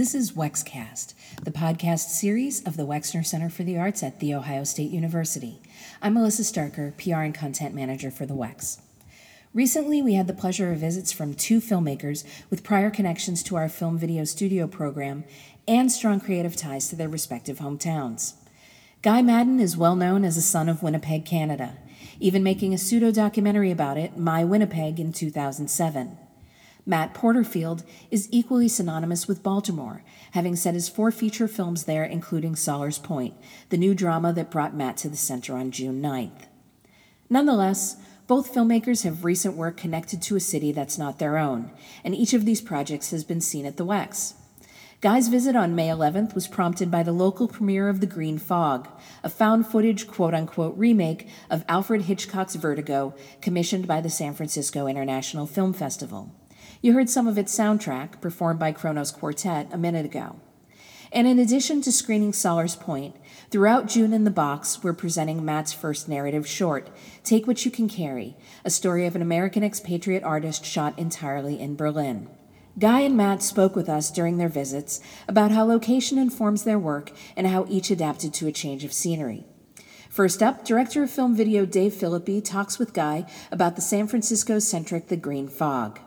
This is WexCast, the podcast series of the Wexner Center for the Arts at The Ohio State University. I'm Melissa Starker, PR and Content Manager for the Wex. Recently, we had the pleasure of visits from two filmmakers with prior connections to our film video studio program and strong creative ties to their respective hometowns. Guy Maddin is well known as a son of Winnipeg, Canada, even making a pseudo documentary about it, My Winnipeg, in 2007. Matt Porterfield is equally synonymous with Baltimore, having set his four feature films there, including Sollers Point, the new drama that brought Matt to the center on June 9th. Nonetheless, both filmmakers have recent work connected to a city that's not their own, and each of these projects has been seen at the Wex. Guy's visit on May 11th was prompted by the local premiere of The Green Fog, a found footage quote unquote remake of Alfred Hitchcock's Vertigo, commissioned by the San Francisco International Film Festival. You heard some of its soundtrack, performed by Kronos Quartet, a minute ago. And in addition to screening Sollers Point, throughout June in the Box, we're presenting Matt's first narrative short, Take What You Can Carry, a story of an American expatriate artist shot entirely in Berlin. Guy and Matt spoke with us during their visits about how location informs their work and how each adapted to a change of scenery. First up, director of film video Dave Filipi talks with Guy about the San Francisco centric The Green Fog.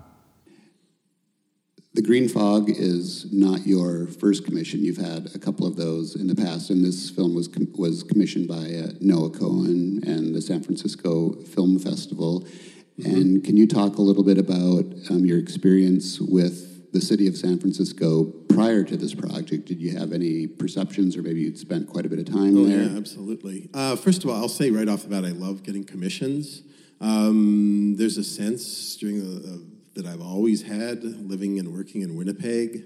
The Green Fog is not your first commission. You've had a couple of those in the past, and this film was com- was commissioned by uh, Noah Cowan and the San Francisco Film Festival. Mm-hmm. And can you talk a little bit about um, your experience with the city of San Francisco prior to this project? Did you have any perceptions, or maybe you'd spent quite a bit of time oh, there? Yeah, absolutely. Uh, first of all, I'll say right off the bat, I love getting commissions. Um, there's a sense during the uh, that I've always had living and working in Winnipeg.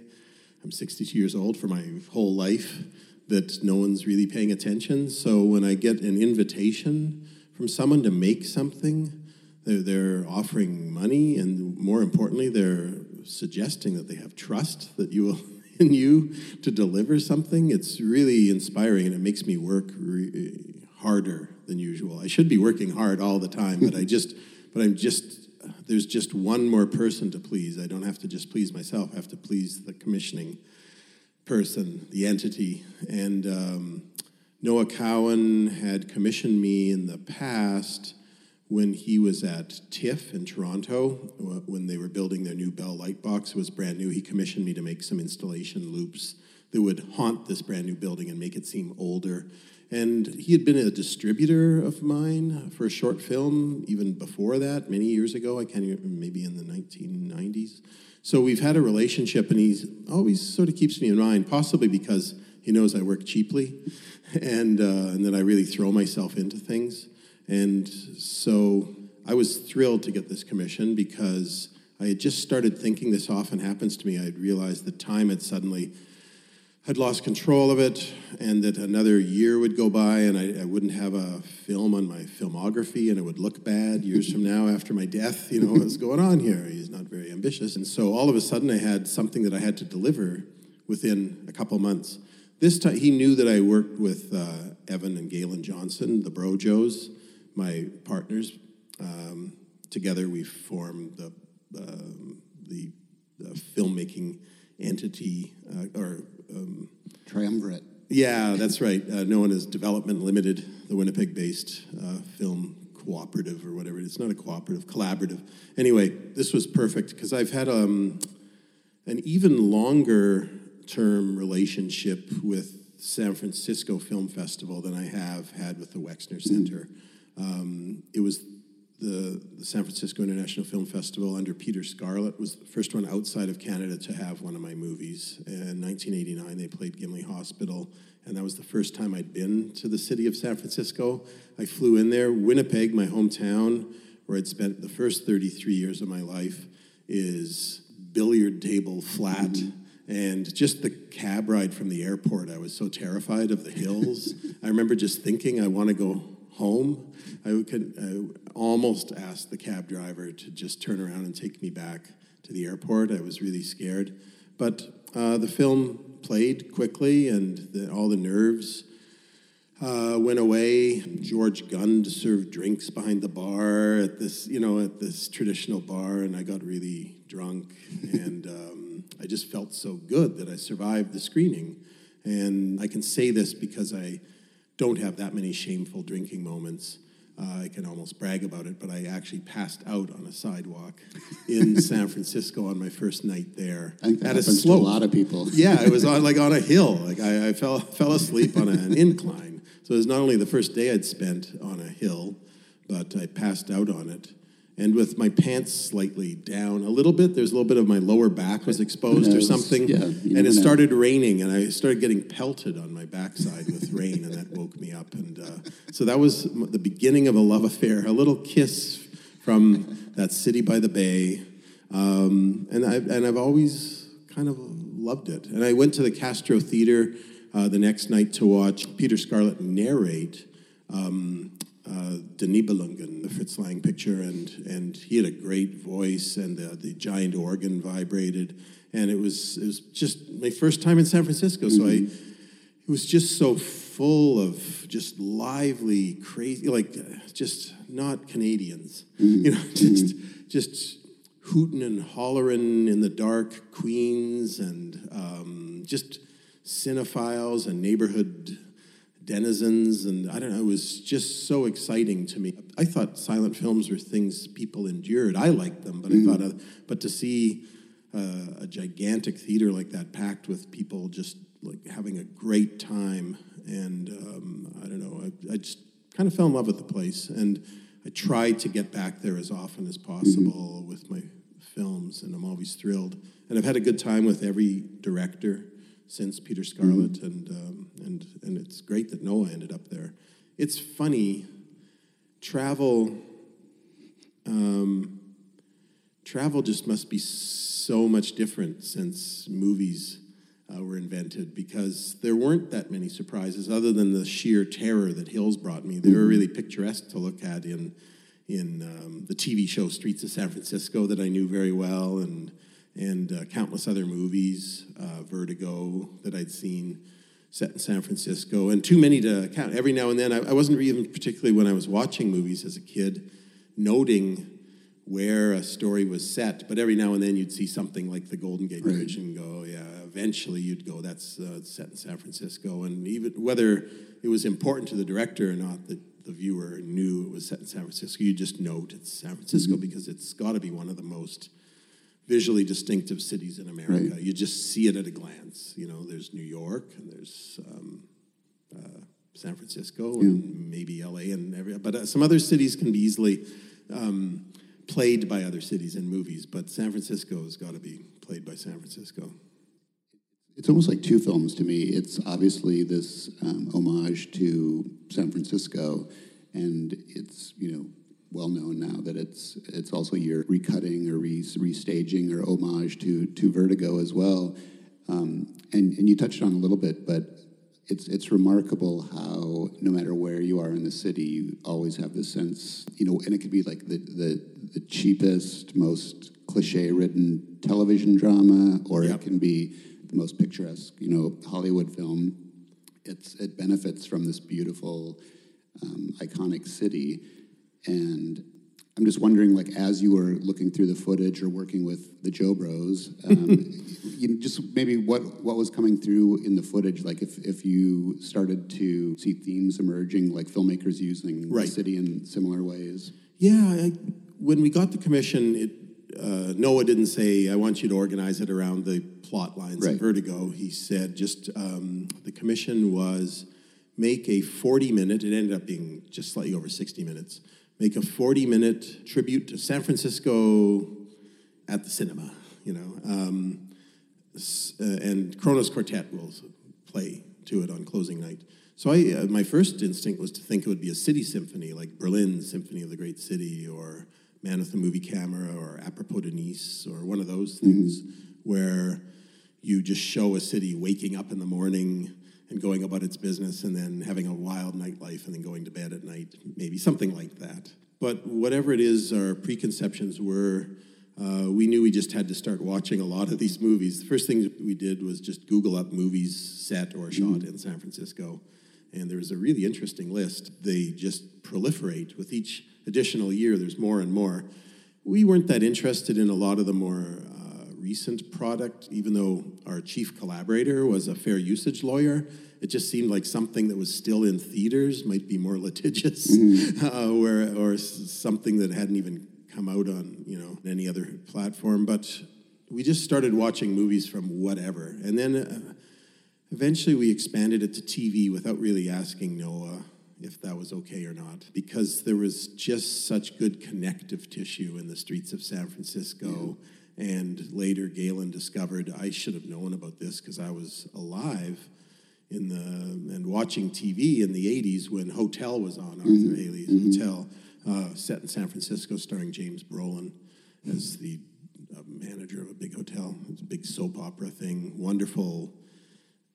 I'm 62 years old for my whole life that no one's really paying attention. So when I get an invitation from someone to make something, they're, they're offering money, and more importantly, they're suggesting that they have trust that you will in you to deliver something. It's really inspiring, and it makes me work re- harder than usual. I should be working hard all the time, but I just, but I'm just there's just one more person to please. I don't have to just please myself, I have to please the commissioning person, the entity. And um, Noah Cowan had commissioned me in the past when he was at TIFF in Toronto, when they were building their new Bell Lightbox. It was brand new. He commissioned me to make some installation loops that would haunt this brand new building and make it seem older. And he had been a distributor of mine for a short film even before that, many years ago. I can't even, maybe in the 1990s. So we've had a relationship, and he's always sort of keeps me in mind, possibly because he knows I work cheaply and, uh, and that I really throw myself into things. And so I was thrilled to get this commission because I had just started thinking this often happens to me. I had realized that time had suddenly had lost control of it, and that another year would go by, and I, I, wouldn't have a film on my filmography, and it would look bad years from now after my death. You know, what's going on here? He's not very ambitious. And so all of a sudden, I had something that I had to deliver within a couple months. This time, he knew that I worked with uh, Evan and Galen Johnson, the Brojos, my partners. Um, together, we formed the, uh, the, the filmmaking entity uh, or um, triumvirate. Yeah, that's right. Uh, known as Development Limited, the Winnipeg-based uh, film cooperative or whatever. It's not a cooperative, collaborative. Anyway, this was perfect because I've had um, an even longer term relationship with San Francisco Film Festival than I have had with the Wexner Center. Um, it was the, the, San Francisco International Film Festival under Peter Scarlet was the first one outside of Canada to have one of my movies. In 1989, they played Gimli Hospital, and that was the first time I'd been to the city of San Francisco. I flew in there. Winnipeg, my hometown, where I'd spent the first 33 years of my life, is billiard table flat. Mm-hmm. And just the cab ride from the airport, I was so terrified of the hills. I remember just thinking, I want to go home. I could I almost ask the cab driver to just turn around and take me back to the airport. I was really scared. But uh, the film played quickly, and the, all the nerves uh, went away. George Gund served drinks behind the bar at this, you know, at this traditional bar, and I got really drunk, and um, I I just felt so good that I survived the screening. And I can say this because I don't have that many shameful drinking moments. Uh, I can almost brag about it, but I actually passed out on a sidewalk in San Francisco on my first night there. I think that at a slope. a lot of people. Yeah, it was on like on a hill. Like I, I fell fell asleep on an incline. So it was not only the first day I'd spent on a hill, but I passed out on it. And with my pants slightly down a little bit, there's a little bit of my lower back was exposed or something. Yeah, and it know. started raining, and I started getting pelted on my backside with rain, and that woke me up. And uh, so that was the beginning of a love affair, a little kiss from that city by the bay. Um, and, I, and I've always kind of loved it. And I went to the Castro Theater uh, the next night to watch Peter Scarlet narrate um, uh, The Nibelungen, the Fritz Lang picture, and, and he had a great voice, and the, the giant organ vibrated. And it was, it was just my first time in San Francisco, so I it was just so full of just lively, crazy, like uh, just not Canadians, you know, just just hooting and hollering in the dark, Queens, and um, just cinephiles and neighborhood denizens, and I don't know, it was just so exciting to me. I thought silent films were things people endured. I liked them, but I thought, uh, but to see uh, a gigantic theater like that packed with people just like having a great time, and um, I don't know, I, I just kind of fell in love with the place, and I tried to get back there as often as possible with my films, and I'm always thrilled. And I've had a good time with every director since Peter Scarlet, and um, and and it's great that Noah ended up there. It's funny, travel. Um, travel just must be so much different since movies uh, were invented because there weren't that many surprises other than the sheer terror that Hills brought me. They were really picturesque to look at in in um, the TV show Streets of San Francisco that I knew very well, and and uh, countless other movies, uh, Vertigo that I'd seen set in San Francisco, and too many to count. Every now and then, I, I wasn't even particularly when I was watching movies as a kid, noting where a story was set, but every now and then you'd see something like the Golden Gate Bridge and go, yeah. Eventually, you'd go, that's uh, set in San Francisco, and even whether it was important to the director or not, the, the viewer knew it was set in San Francisco. You just note it's San Francisco because it's got to be one of the most visually distinctive cities in America. Right. You just see it at a glance. You know, there's New York and there's um, uh, San Francisco and maybe LA and every, but uh, some other cities can be easily um, played by other cities in movies. But San Francisco has got to be played by San Francisco. It's almost like two films to me. It's obviously this um, homage to San Francisco, and it's you know well known now that it's it's also your recutting or re- restaging or homage to to Vertigo as well. Um, and and you touched on a little bit, but it's it's remarkable how no matter where you are in the city, you always have this sense, you know, and it could be like the the, the cheapest, most cliche written television drama, or Yep. it can be the most picturesque, you know, Hollywood film. It's it benefits from this beautiful, um, iconic city, and I'm just wondering, like, as you were looking through the footage or working with the Joe Bros, um, you just maybe what what was coming through in the footage, like if if you started to see themes emerging, like filmmakers using Right. the city in similar ways. Yeah, I, when we got the commission, it, uh, Noah didn't say, I want you to organize it around the plot lines Right. of Vertigo. He said, just um, the commission was make a 40 minute, it ended up being just slightly over 60 minutes, make a 40 minute tribute to San Francisco at the cinema, you know. Um, uh, and Kronos Quartet will play to it on closing night. So I, uh, my first instinct was to think it would be a city symphony, like Berlin Symphony of the Great City, or Man with the Movie Camera, or Apropos de Nice, or one of those things, where you just show a city waking up in the morning and going about its business, and then having a wild nightlife, and then going to bed at night, maybe something like that. But whatever it is, our preconceptions were uh, we knew we just had to start watching a lot of these movies. The first thing we did was just Google up movies set or shot in San Francisco. And there was a really interesting list. They just proliferate with each additional year, there's more and more. We weren't that interested in a lot of the more uh, recent product, even though our chief collaborator was a fair usage lawyer. It just seemed like something that was still in theaters might be more litigious, uh, where, or something that hadn't even come out on you know any other platform. But we just started watching movies from whatever, and then uh, eventually we expanded it to TV without really asking Noah if that was okay or not, because there was just such good connective tissue in the streets of San Francisco. And later, Galen discovered I should have known about this because I was alive in the and watching TV in the '80s when Hotel was on Arthur Hailey's Hotel, uh, set in San Francisco, starring James Brolin as the uh, manager of a big hotel. It's a big soap opera thing. Wonderful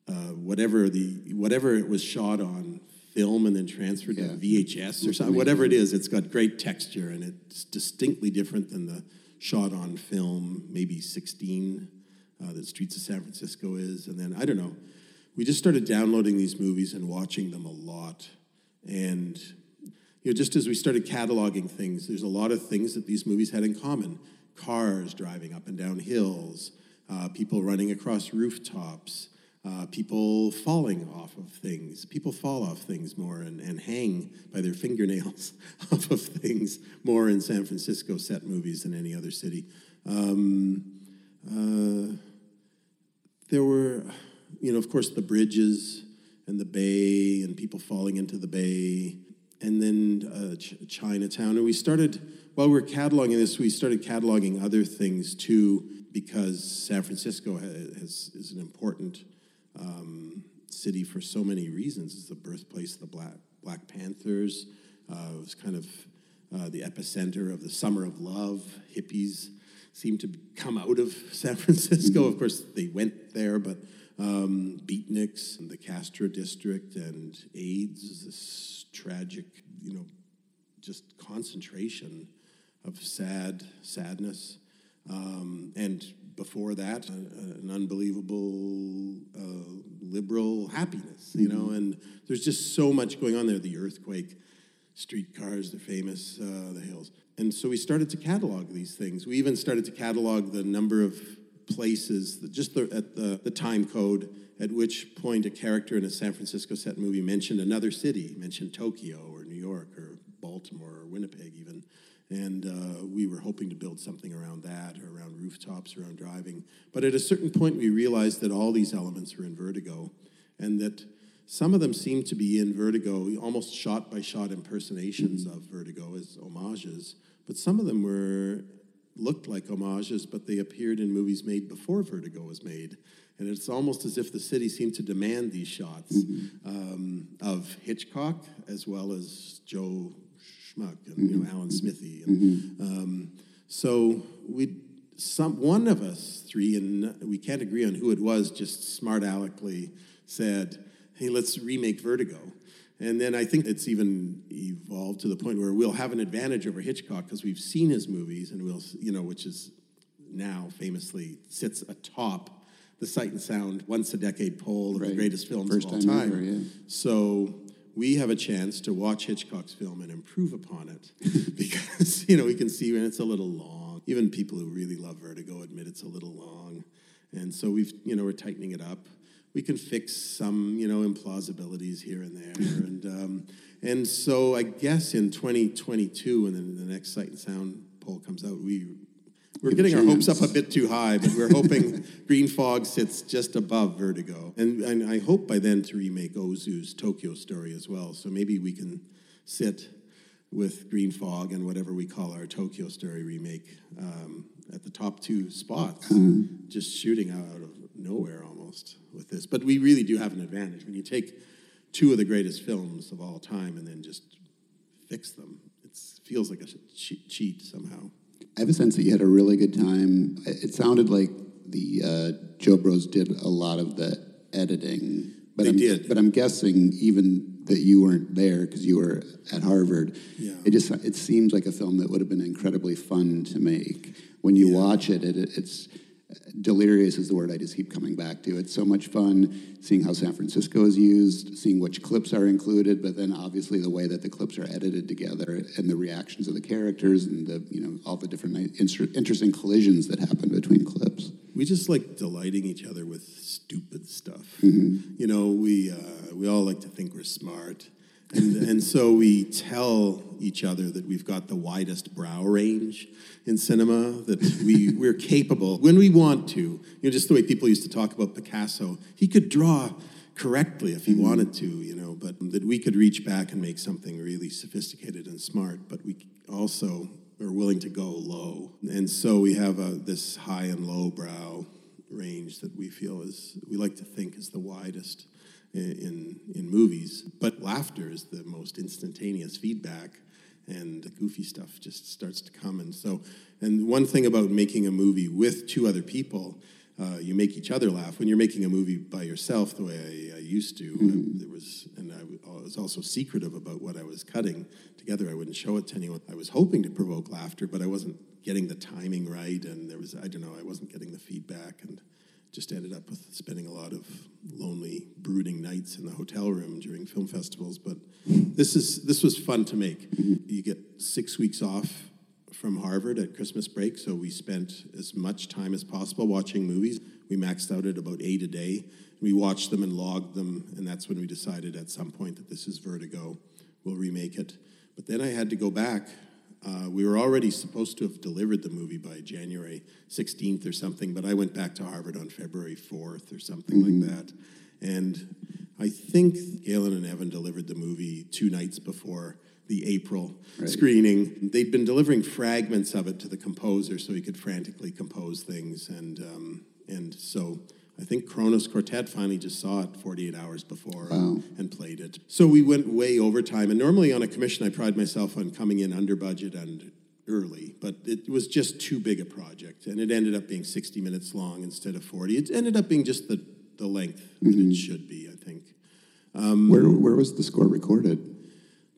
uh, whatever the whatever it was shot on film and then transferred Yeah. to VHS or something. Whatever it is, it's got great texture and it's distinctly different than the shot on film, maybe 16 uh, Streets of San Francisco is. And then I don't know. We just started downloading these movies and watching them a lot. And you know, just as we started cataloging things, there's a lot of things that these movies had in common: cars driving up and down hills, uh, people running across rooftops, uh, people falling off of things. People fall off things more and, and hang by their fingernails off of things more in San Francisco set movies than any other city. Um, uh, there were, you know, of course, the bridges and the bay and people falling into the bay, and then uh, Ch- Chinatown. And we started, while we were cataloging this, we started cataloging other things too, because San Francisco ha- has, is an important um, city for so many reasons. It's the birthplace of the Black, Black Panthers. Uh, it was kind of uh, the epicenter of the summer of love. Hippies seemed to come out of San Francisco. Of course, they went there, but um, beatniks and the Castro district and AIDS, this tragic, you know, just concentration of sad sadness. Um, and before that, a- an unbelievable uh, liberal happiness, you know. And there's just so much going on there. The earthquake, streetcars, they're famous, uh, the hills. And so we started to catalog these things. We even started to catalog the number of places, just the, at the, the time code, at which point a character in a San Francisco set movie mentioned another city, mentioned Tokyo or New York or Baltimore or Winnipeg even. And uh, we were hoping to build something around that, or around rooftops, around driving. But at a certain point, we realized that all these elements were in Vertigo, and that some of them seemed to be in Vertigo, almost shot by shot impersonations of Vertigo as homages. But some of them were looked like homages, but they appeared in movies made before Vertigo was made. And it's almost as if the city seemed to demand these shots um, of Hitchcock as well as Joe Schmuck and you know mm-hmm. Alan mm-hmm. Smithee. And, mm-hmm. um, so we, some one of us three, and we can't agree on who it was, just smart aleckly said, "Hey, let's remake Vertigo." And then I think it's even evolved to the point where we'll have an advantage over Hitchcock because we've seen his movies, and we'll, you know, which is now famously sits atop the Sight and Sound once a decade poll of the greatest films First of all time time. ever, yeah. So we have a chance to watch Hitchcock's film and improve upon it because you know we can see when it's a little long. Even people who really love Vertigo admit it's a little long, and so we've you know we're tightening it up. We can fix some you know implausibilities here and there, and um, and so I guess in 2022 when the, the next Sight and Sound poll comes out, we we're getting our hopes up a bit too high, but we're hoping Green Fog sits just above Vertigo. And, and I hope by then to remake Ozu's Tokyo story as well. So maybe we can sit with Green Fog and whatever we call our Tokyo story remake um, at the top two spots, just shooting out of nowhere almost with this. But we really do have an advantage. When you take two of the greatest films of all time and then just fix them, it feels like a che- cheat somehow. I have a sense that you had a really good time. It sounded like the uh, Joe Bros did a lot of the editing, but They I'm, did. But I'm guessing even that you weren't there because you were at Harvard. Yeah. It just it seems like a film that would have been incredibly fun to make. When you watch it, it, it's delirious is the word I just keep coming back to. It's so much fun seeing how San Francisco is used, seeing which clips are included, but then obviously the way that the clips are edited together and the reactions of the characters and the you know all the different inter- interesting collisions that happen between clips. we just like delighting each other with stupid stuff. You know, we uh, we all like to think we're smart, and and so we tell each other that we've got the widest brow range in cinema. That we we're capable when we want to. You know, just the way people used to talk about Picasso. He could draw correctly if he mm-hmm. wanted to, you know, but that we could reach back and make something really sophisticated and smart, but we also are willing to go low. And so we have a, this high and low brow range that we feel is, we like to think is the widest in, in, movies. But laughter is the most instantaneous feedback and the goofy stuff just starts to come. And so, and one thing about making a movie with two other people uh, you make each other laugh. When you're making a movie by yourself, the way I, I used to, I, there was, and I, w- I was also secretive about what I was cutting together. I wouldn't show it to anyone. I was hoping to provoke laughter, but I wasn't getting the timing right, and there was, I don't know, I wasn't getting the feedback, and just ended up with spending a lot of lonely, brooding nights in the hotel room during film festivals. But this is this was fun to make. You get six weeks off from Harvard at Christmas break, so we spent as much time as possible watching movies. We maxed out at about eight a day. We watched them and logged them, and that's when we decided at some point that this is Vertigo. We'll remake it. But then I had to go back. Uh, we were already supposed to have delivered the movie by January 16th or something, but I went back to Harvard on February 4th or something like that. And I think Galen and Evan delivered the movie two nights before the April screening. They'd been delivering fragments of it to the composer so he could frantically compose things. And, um, and so I think Kronos Quartet finally just saw it 48 hours before and, and played it. So we went way over time. And normally on a commission, I pride myself on coming in under budget and early, but it was just too big a project. And it ended up being 60 minutes long instead of 40. It ended up being just the, the length that it mm-hmm. should be, I think. where where was the score recorded?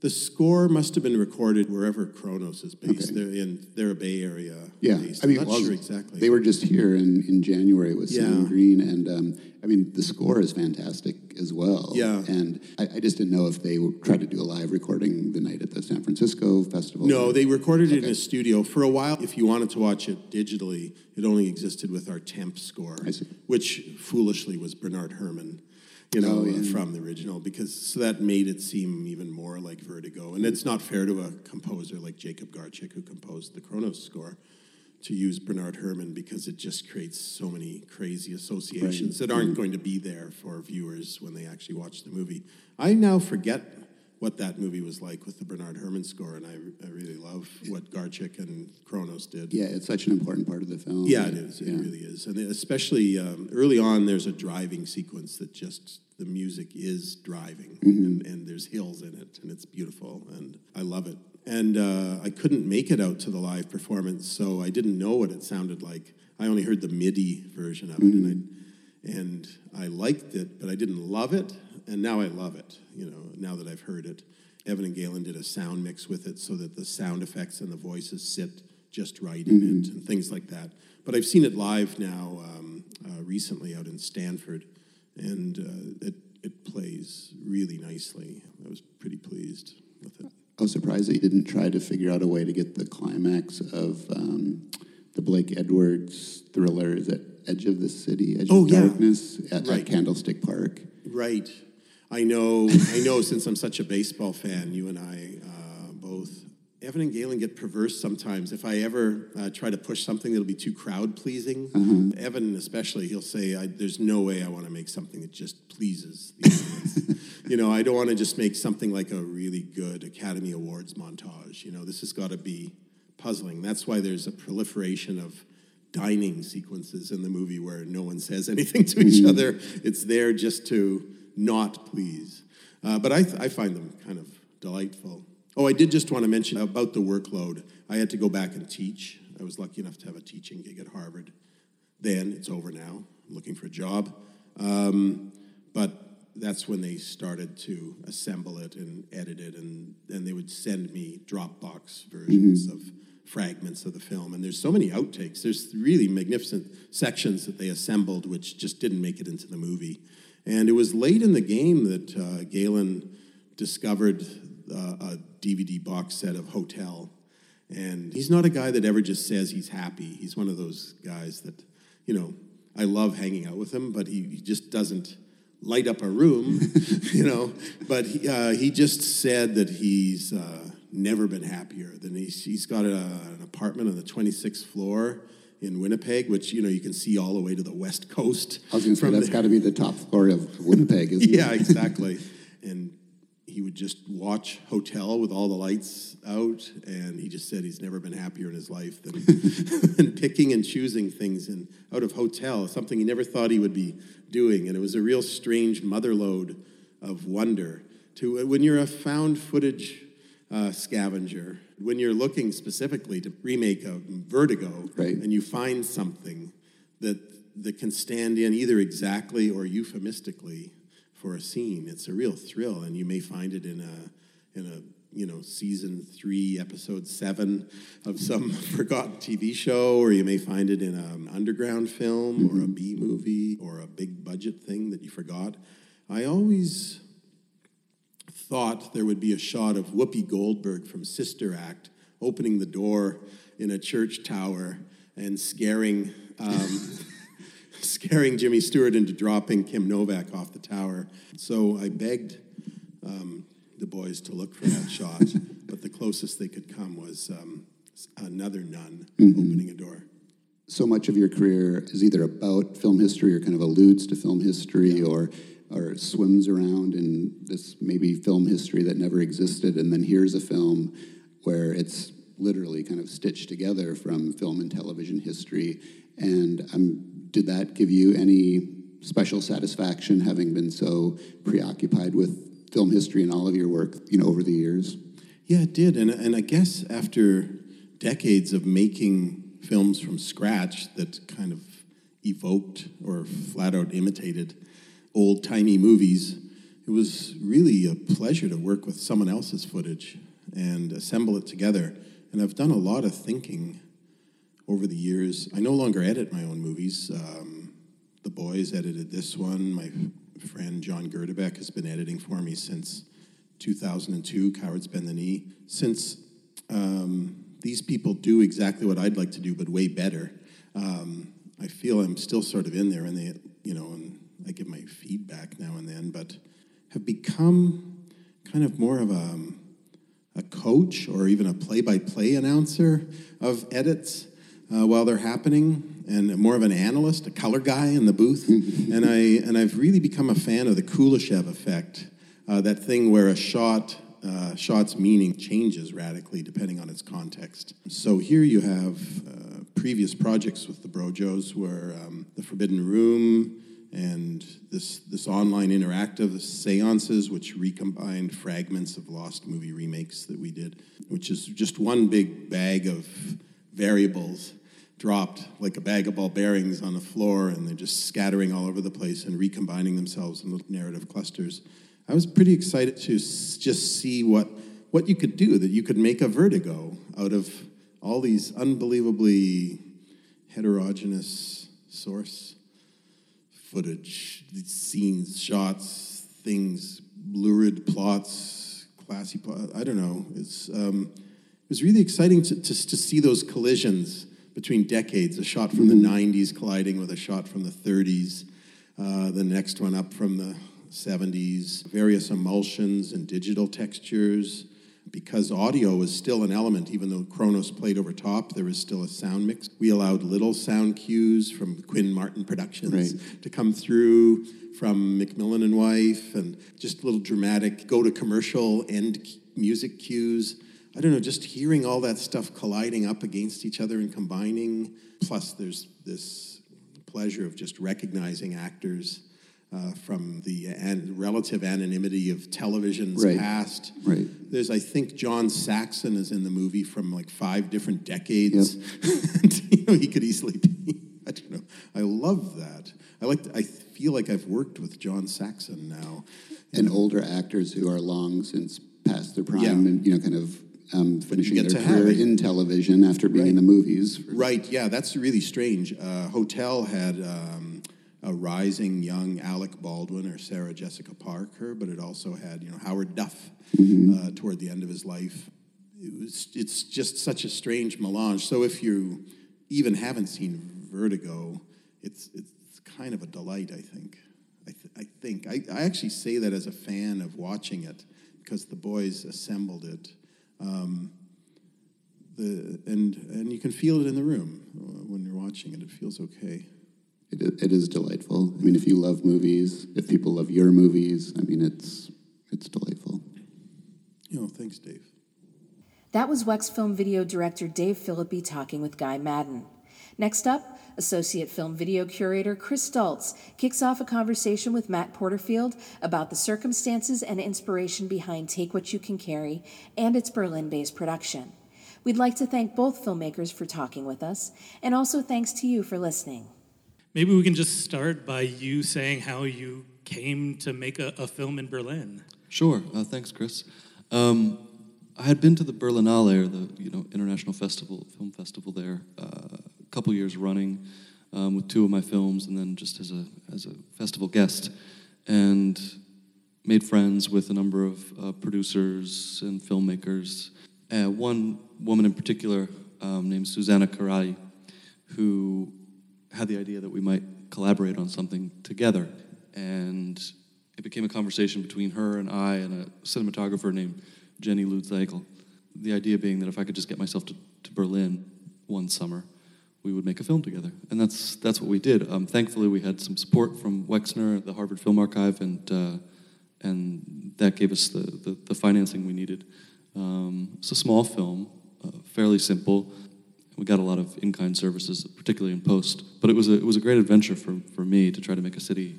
The score must have been recorded wherever Kronos is based. Okay. They're in they're a Bay Area. Yeah, based. I mean, well, sure exactly. They were just here in, in January with Sam Green, and um, I mean, the score is fantastic as well. Yeah. and I, I just didn't know if they tried to do a live recording the night at the San Francisco festival. no, they recorded it in a studio for a while. If you wanted to watch it digitally, it only existed with our temp score, I see. which foolishly was Bernard Herrmann. You know, Oh, yeah. from the original, because so that made it seem even more like Vertigo. And it's not fair to a composer like Jacob Garchik, who composed the Kronos score, to use Bernard Herrmann because it just creates so many crazy associations that aren't mm-hmm. going to be there for viewers when they actually watch the movie. I now forget what that movie was like with the Bernard Herrmann score, and I, I really love what Garchik and Kronos did. Yeah, it's such an important part of the film. Yeah, it is. It Yeah. really is, and especially um, early on, there's a driving sequence that just the music is driving, and, and there's hills in it, and it's beautiful, and I love it. And uh, I couldn't make it out to the live performance, so I didn't know what it sounded like. I only heard the MIDI version of it, and I and I liked it, but I didn't love it, and now I love it. You know, now that I've heard it, Evan and Galen did a sound mix with it so that the sound effects and the voices sit just right in it, and things like that. But I've seen it live now um, uh, recently out in Stanford, and uh, it it plays really nicely. I was pretty pleased with it. I was surprised that you didn't try to figure out a way to get the climax of um, the Blake Edwards thriller. Is it Edge of the City, Edge Oh, of yeah. Darkness at, at Candlestick Park? Right. I know. I know. Since I'm such a baseball fan, you and I uh, both. Evan and Galen get perverse sometimes. If I ever uh, try to push something that'll be too crowd pleasing, Evan especially, he'll say, I, "There's no way I want to make something that just pleases the you know, I don't want to just make something like a really good Academy Awards montage. You know, this has got to be puzzling. That's why there's a proliferation of dining sequences in the movie where no one says anything to each other. It's there just to not please. Uh, but I, I find them kind of delightful. Oh, I did just want to mention about the workload. I had to go back and teach. I was lucky enough to have a teaching gig at Harvard. Then it's over now. I'm looking for a job. Um, but that's when they started to assemble it and edit it, and then they would send me Dropbox versions of fragments of the film. And there's so many outtakes. There's really magnificent sections that they assembled, which just didn't make it into the movie. And it was late in the game that uh, Galen discovered uh, a DVD box set of Hotel. And he's not a guy that ever just says he's happy. He's one of those guys that, you know, I love hanging out with him, but he, he just doesn't light up a room, you know. But he, uh, he just said that he's uh, never been happier. Than he's, he's got a, an apartment on the 26th floor in Winnipeg, which you know you can see all the way to the west coast. I was going to say that's got to be the top floor of Winnipeg, isn't Yeah, it? Yeah, exactly. and he would just watch Hotel with all the lights out, and he just said he's never been happier in his life than, than picking and choosing things in, out of Hotel, something he never thought he would be doing. And it was a real strange motherlode of wonder. To when you're a found footage uh, scavenger, when you're looking specifically to remake a Vertigo, Right. and you find something that that can stand in either exactly or euphemistically for a scene. It's a real thrill, and you may find it in a in a you know season three, episode seven of some forgotten TV show, or you may find it in an underground film or a mm-hmm. B movie or a big budget thing that you forgot. I always thought there would be a shot of Whoopi Goldberg from Sister Act opening the door in a church tower and scaring um, scaring Jimmy Stewart into dropping Kim Novak off the tower. So I begged um, the boys to look for that shot, but the closest they could come was um, another nun opening a door. so much of your career is either about film history or kind of alludes to film history or or swims around in this maybe film history that never existed and then here's a film where it's literally kind of stitched together from film and television history and um, did that give you any special satisfaction having been so preoccupied with film history and all of your work you know over the years Yeah, it did. And, and I guess after decades of making films from scratch that kind of evoked or flat out imitated old timey movies, it was really a pleasure to work with someone else's footage and assemble it together. And I've done a lot of thinking over the years. I no longer edit my own movies. Um, the boys edited this one. My friend John Gurdebeke has been editing for me since 2002, Cowards Bend the Knee. Since um, these people do exactly what I'd like to do, but way better, um, I feel I'm still sort of in there, and they, you know, and I give my feedback now and then, but have become kind of more of a, a coach or even a play-by-play announcer of edits uh, while they're happening, and more of an analyst, a color guy in the booth. and I and I've really become a fan of the Kuleshov effect, uh, that thing where a shot. Uh, shot's meaning changes radically depending on its context. So here you have uh, previous projects with the Brojos, where um, the Forbidden Room and this this online interactive seances, which recombined fragments of lost movie remakes that we did, which is just one big bag of variables dropped like a bag of ball bearings on the floor, and they're just scattering all over the place and recombining themselves in little narrative clusters. I was pretty excited to s- just see what what you could do that you could make a vertigo out of all these unbelievably heterogeneous source footage, scenes, shots, things, lurid plots, classy plot. I don't know. It's um, it was really exciting to, to to see those collisions between decades. A shot from the '90s colliding with a shot from the '30s. Uh, the next one up from the 70s. Various emulsions and digital textures. Because audio is still an element, even though Kronos played over top, there is still a sound mix. We allowed little sound cues from Quinn Martin Productions Right. to come through from McMillan and Wife, and just little dramatic go to commercial end music cues. I don't know, just hearing all that stuff colliding up against each other and combining. Plus, there's this pleasure of just recognizing actors uh, from the an- relative anonymity of television's Right. past. Right. There's, I think, John Saxon is in the movie from like five different decades. and, you know, he could easily be. I don't know. I love that. I like. I feel like I've worked with John Saxon now. and older actors who are long since past their prime Yeah. and you know kind of um, finishing their career in television after being in the movies. Right. Yeah, that's really strange. Uh, Hotel had um, a rising young Alec Baldwin or Sarah Jessica Parker, but it also had you know Howard Duff uh, toward the end of his life. It was. It's just such a strange melange. So if you even haven't seen Vertigo, it's it's kind of a delight. I think. I, th- I think I, I actually say that as a fan of watching it because the boys assembled it. Um, the and and you can feel it in the room uh, when you're watching it. It feels okay. It, it is delightful. I mean, if you love movies, if people love your movies, I mean, it's it's delightful. You know, thanks, Dave. That was Wex Film Video Director Dave Filipi talking with Guy Maddin. Next up, Associate Film Video Curator Chris Stults kicks off a conversation with Matt Porterfield about the circumstances and inspiration behind Take What You Can Carry and its Berlin based production. We'd like to thank both filmmakers for talking with us, and also thanks to you for listening. Maybe we can just start by you saying how you came to make a, a film in Berlin. Sure. Uh, thanks, Chris. Um, I had been to the Berlinale, or the you know international festival, film festival there, uh, a couple years running, um, with two of my films, and then just as a as a festival guest, and made friends with a number of uh, producers and filmmakers. Uh, one woman in particular, um, named Susanna Karali, who had the idea that we might collaborate on something together, and it became a conversation between her and I and a cinematographer named Jenny Lou Ziegel. The idea being that if I could just get myself to, to Berlin one summer, we would make a film together. And that's, that's what we did. Um, thankfully, we had some support from Wexner, the Harvard Film Archive, and, uh, and that gave us the, the, the financing we needed. Um, it's a small film, uh, fairly simple. We got a lot of in-kind services, particularly in post. But it was a, it was a great adventure for, for me to try to make a city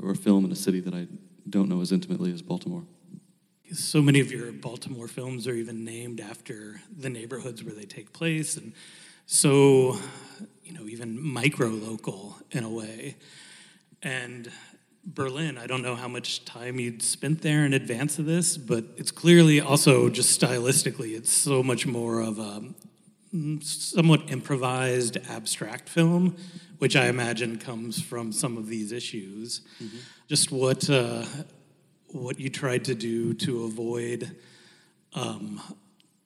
or a film in a city that I don't know as intimately as Baltimore. So many of your Baltimore films are even named after the neighborhoods where they take place, and so, you know, even micro local in a way. And Berlin, I don't know how much time you'd spent there in advance of this, but it's clearly also just stylistically, it's so much more of a somewhat improvised abstract film, which I imagine comes from some of these issues. Mm-hmm. Just what uh, what you tried to do to avoid um,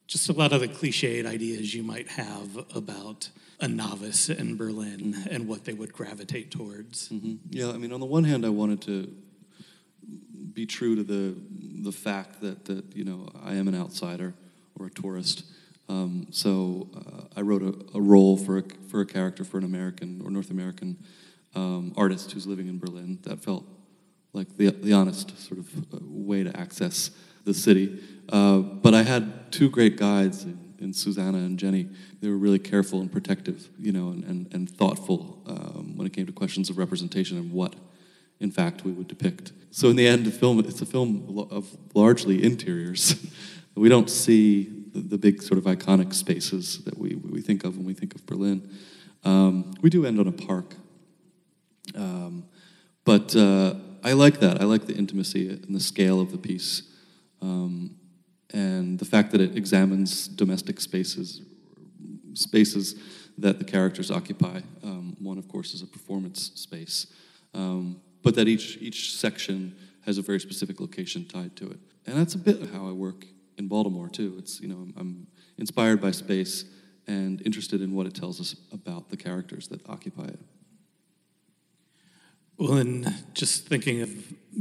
just a lot of the cliched ideas you might have about a novice in Berlin mm-hmm. and what they would gravitate towards. Mm-hmm. Yeah, I mean, on the one hand, I wanted to be true to the the fact that that you know I am an outsider or a tourist. Um, so uh, I wrote a, a, role for a, for a character for an American or North American um, artist who's living in Berlin. That felt like the, the honest sort of uh, way to access the city. Uh, but I had two great guides in, in, Susanna and Jenny. They were really careful and protective, you know, and, and, and thoughtful um, when it came to questions of representation and what, in fact, we would depict. So in the end, the film it's a film of largely interiors. we don't see the, big sort of iconic spaces that we, we think of when we think of Berlin. Um, we do end on a park. Um, but uh, I like that. I like the intimacy and the scale of the piece, um, and the fact that it examines domestic spaces, spaces that the characters occupy. Um, one, of course, is a performance space, um, but that each each section has a very specific location tied to it, and that's a bit how I work in Baltimore too. It's you know I'm, inspired by space and interested in what it tells us about the characters that occupy it. Well, and just thinking of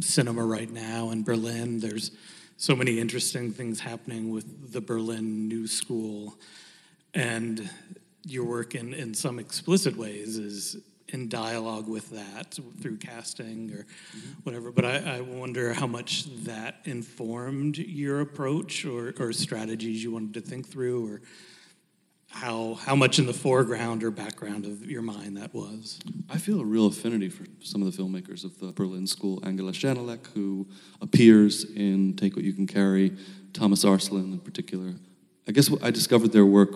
cinema right now in Berlin, there's so many interesting things happening with the Berlin New School. And your work in, in some explicit ways is in dialogue with that through casting or mm-hmm. whatever. But I, I, wonder how much that informed your approach or, or strategies you wanted to think through or how how much in the foreground or background of your mind that was. I feel a real affinity for some of the filmmakers of the Berlin School. Angela Schanelek, who appears in Take What You Can Carry, Thomas Arslan in particular. I guess I discovered their work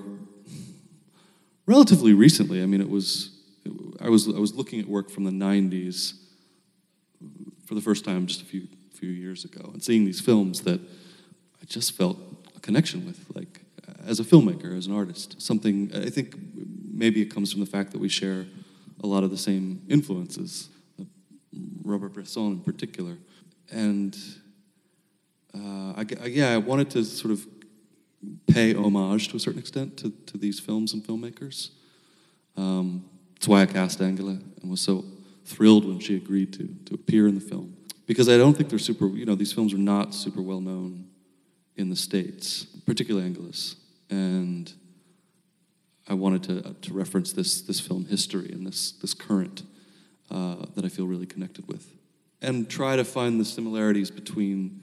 relatively recently. I mean, it was I was I was looking at work from the '90s for the first time just a few few years ago, and seeing these films that I just felt a connection with, like as a filmmaker, as an artist. Something, I think maybe it comes from the fact that we share a lot of the same influences, Robert Bresson in particular. And uh, I, I, yeah, I wanted to sort of pay homage to a certain extent to, to these films and filmmakers. Um, that's why I cast Angela and was so thrilled when she agreed to, to appear in the film. Because I don't think they're super, you know, these films are not super well known in the States, particularly Angela's. And I wanted to, to reference this, this film history and this, this current uh, that I feel really connected with. And try to find the similarities between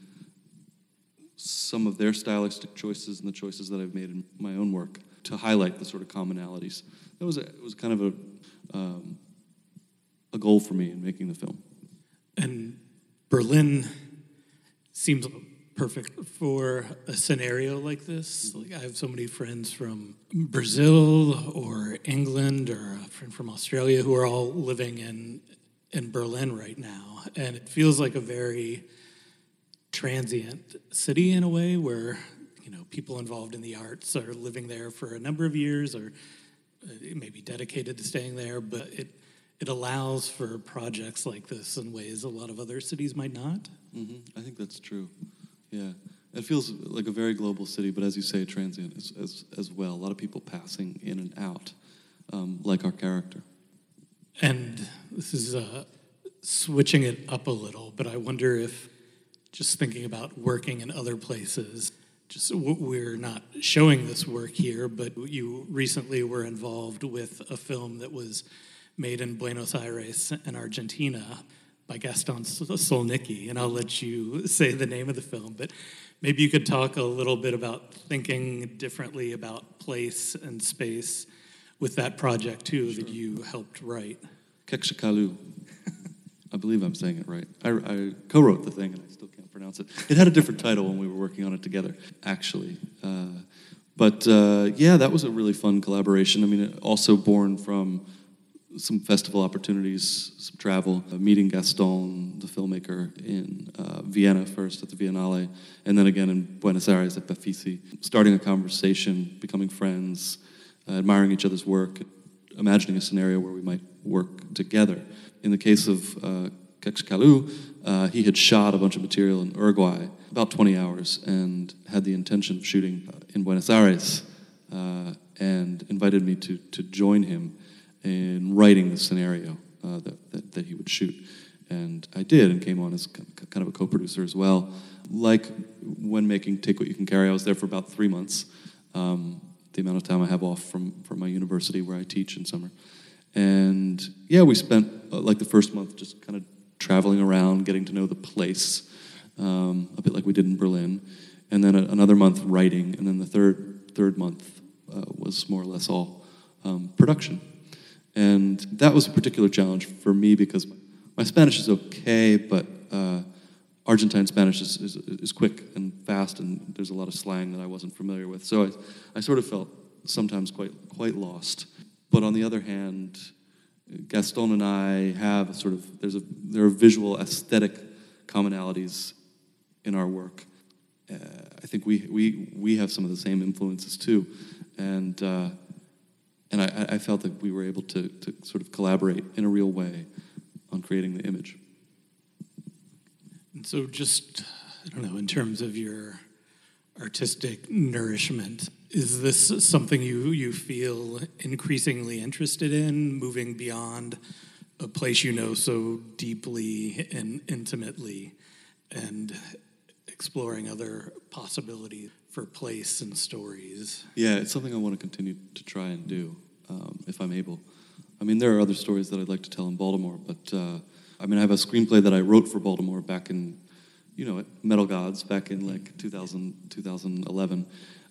some of their stylistic choices and the choices that I've made in my own work to highlight the sort of commonalities. That was a, it was kind of a um, a goal for me in making the film. And Berlin seems perfect for a scenario like this. Like I have so many friends from Brazil or England or a friend from Australia who are all living in in Berlin right now, and it feels like a very transient city in a way where you know people involved in the arts are living there for a number of years or uh, maybe dedicated to staying there, but it it allows for projects like this in ways a lot of other cities might not. Mm-hmm. I think that's true. Yeah, it feels like a very global city, but as you say, transient as as, as well. A lot of people passing in and out, um, like our character. And this is uh, switching it up a little, but I wonder if just thinking about working in other places just we're not showing this work here, but you recently were involved with a film that was made in Buenos Aires in Argentina by Gaston Solnicki, and I'll let you say the name of the film, but maybe you could talk a little bit about thinking differently about place and space with that project too sure. that you helped write. Kékszakállú. I believe I'm saying it right. I, I co-wrote the thing, and I still can't pronounce it. It had a different title when we were working on it together, actually. Uh, but uh, yeah, that was a really fun collaboration. I mean, also born from some festival opportunities, some travel, uh, meeting Gaston, the filmmaker, in uh, Vienna first at the Viennale, and then again in Buenos Aires at BAFICI, starting a conversation, becoming friends, uh, admiring each other's work, imagining a scenario where we might work together. In the case of Kékszakállú, uh, he had shot a bunch of material in Uruguay, about 20 hours, and had the intention of shooting uh, in Buenos Aires, uh, and invited me to, to join him in writing the scenario uh, that, that, that, he would shoot. And I did, and came on as kind of a co producer as well. Like when making Take What You Can Carry, I was there for about three months, um, the amount of time I have off from, from my university where I teach in summer. And yeah, we spent uh, like the first month just kind of traveling around, getting to know the place, um, a bit like we did in Berlin. And then a, another month writing, and then the third third month uh, was more or less all um, production. And that was a particular challenge for me because my Spanish is okay, but uh, Argentine Spanish is, is, is, quick and fast, and there's a lot of slang that I wasn't familiar with. So I, I sort of felt sometimes quite, quite lost. But on the other hand, Gaston and I have sort of there's a there are visual aesthetic commonalities in our work. Uh, I think we we we have some of the same influences too, and uh, and I, I felt that we were able to to sort of collaborate in a real way on creating the image. And so, just I don't know, in terms of your artistic nourishment. Is this something you, you feel increasingly interested in, moving beyond a place you know so deeply and intimately, and exploring other possibilities for place and stories? Yeah, it's something I want to continue to try and do um, if I'm able. I mean, there are other stories that I'd like to tell in Baltimore, but uh, I mean, I have a screenplay that I wrote for Baltimore back in you know, Metal Gods back in like 2000, 2011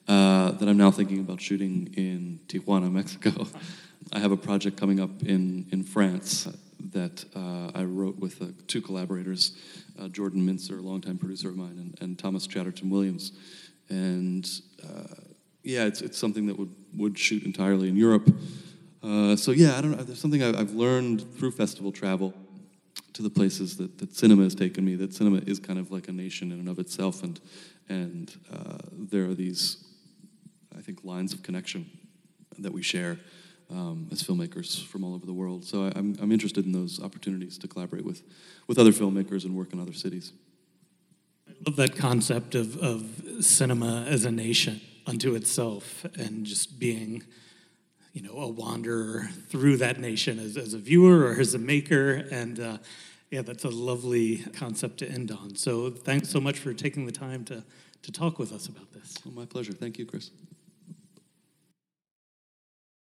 uh, that I'm now thinking about shooting in Tijuana, Mexico. I have a project coming up in, in France that uh, I wrote with uh, two collaborators, uh, Jordan Mintzer, a longtime producer of mine, and, and Thomas Chatterton Williams. And uh, yeah, it's, it's something that would, would shoot entirely in Europe. So yeah, I don't know. There's something I've learned through festival travel to the places that, that cinema has taken me. That cinema is kind of like a nation in and of itself, and and uh, there are these, I think, lines of connection that we share um, as filmmakers from all over the world. So I, I'm I'm interested in those opportunities to collaborate with with other filmmakers and work in other cities. I love that concept of of cinema as a nation unto itself, and just being you know, a wanderer through that nation as, as a viewer or as a maker. And uh, yeah, that's a lovely concept to end on. So thanks so much for taking the time to, to talk with us about this. Oh, my pleasure. Thank you, Chris.